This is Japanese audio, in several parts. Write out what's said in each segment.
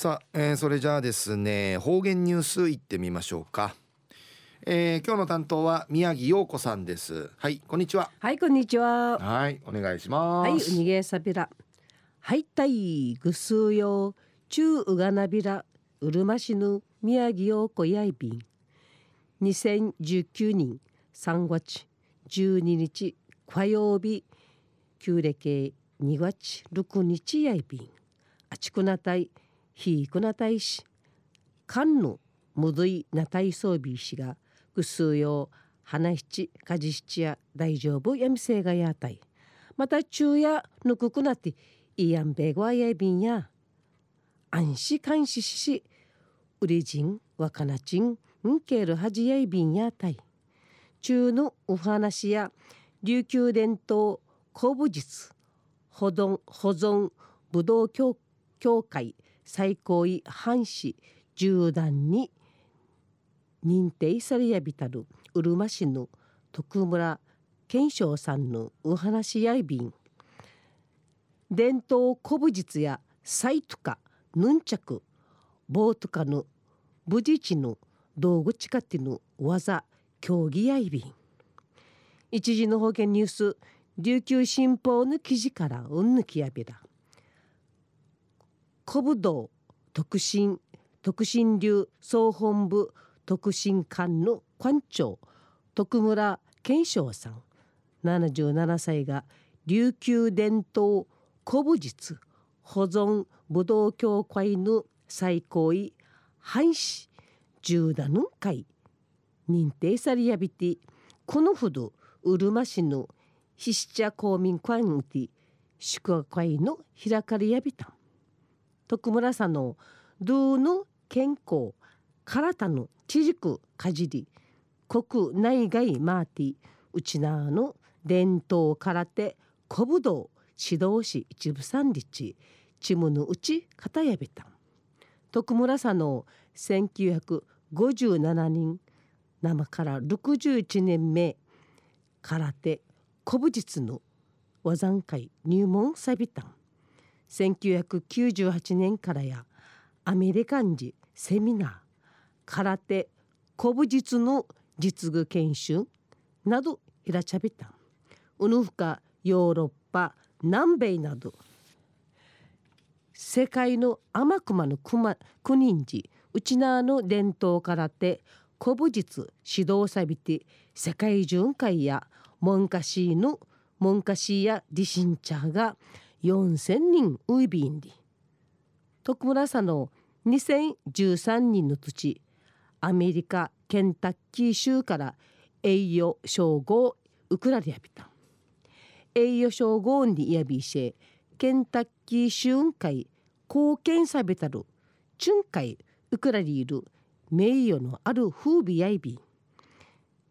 さあ、えー、それじゃあですね方言ニュースいってみましょうか、えー、今日の担当は宮城陽子さんです。はいこんにちは。はいこんにちは。はいお願いします。はい、うにげさびら。はいたいぐすうよ中うがなびら。うるま市の宮城陽子やいびん。2019年3月12日火曜日旧暦2月6日やいびん。あちくなたいひいくなたいしかんぬむどいなたいそうびしがぐすうよ花七かじ七や大丈夫やみせいがやたい。また昼夜ぬくくなっていやんべごあやいびんや安心監視ししうりじんわかなちんんけるはじやいびんやたい。中のお話や琉球伝統古武術保存保存武道協協会最高位藩士十段に認定されやびたるうるま市の徳村健章さんのお話やいびん伝統古武術やサイトカヌンチャクボートカの武術の道具近くの技競技やいびん一時の方言ニュース琉球新報の記事からうんぬきやびら古武道特進特進流総本部特進館の館長徳村健章さん。77歳が琉球伝統古武術保存武道協会の最高位藩士十田の会認定されやびてこのほどうるま市の筆者公民館にて宿泊会の開かれやびた。ん徳村さんの道の健康体の知軸かじり国内外マーティうちなの伝統空手古武道指導士一部三日チムのうち片やべた徳村さんの1957年生から61年目空手古武術の和山会入門さびたん。1998年からやアメリカンジセミナー空手古武術の実具研修などいらちゃびた。うぬふかヨーロッパ南米など世界の天熊の熊国人うちなの伝統空手古武術指導さびて世界巡回や文科市の文科市やディシンチャーが4,000人ウイビンディ徳村さんの2013人の土アメリカケンタッキー州から栄誉称号ウクラリアビタ栄誉称号にやびしケンタッキー州会貢献さべたるチュン会ウクラリール名誉のある風美やいび。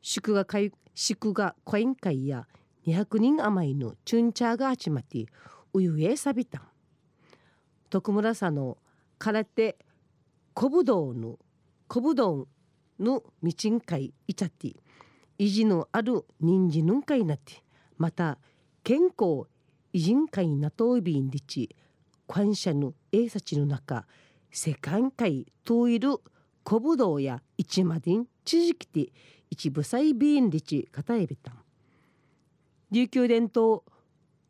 祝賀会祝賀コイン会や200人余りのチュンチャーが集まってうゆえさびた徳村さんの空手小ぶどうの小ぶどうの道ん会いちゃって意地のある人参の会なってまた健康偉人会なといびんりち感謝の英さちの中世界会といる小ぶどうや一までんちじきて一部細ビンリチ片エビタン琉球伝統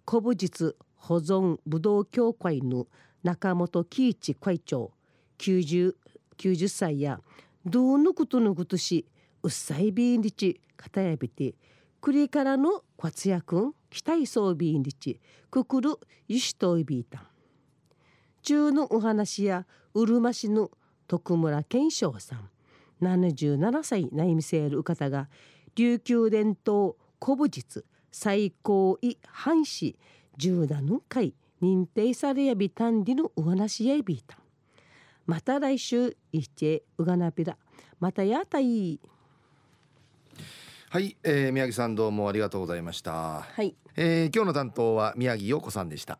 古武術保存武道協会の中本喜一会長 90, 90歳やどうのことのことしうっさいビンリチ片やびてくりからの活躍期待装備ンリチくくるゆしといびいた中のお話やうるま市の徳村健章さん77歳内見せる方が琉球伝統古武術最高位藩士十段の会認定されやびたんりのお話やびいた。また来週いちうがなびら。またやたい。はい、えー、宮城さんどうもありがとうございました。はい、えー、今日の担当は宮城陽子さんでした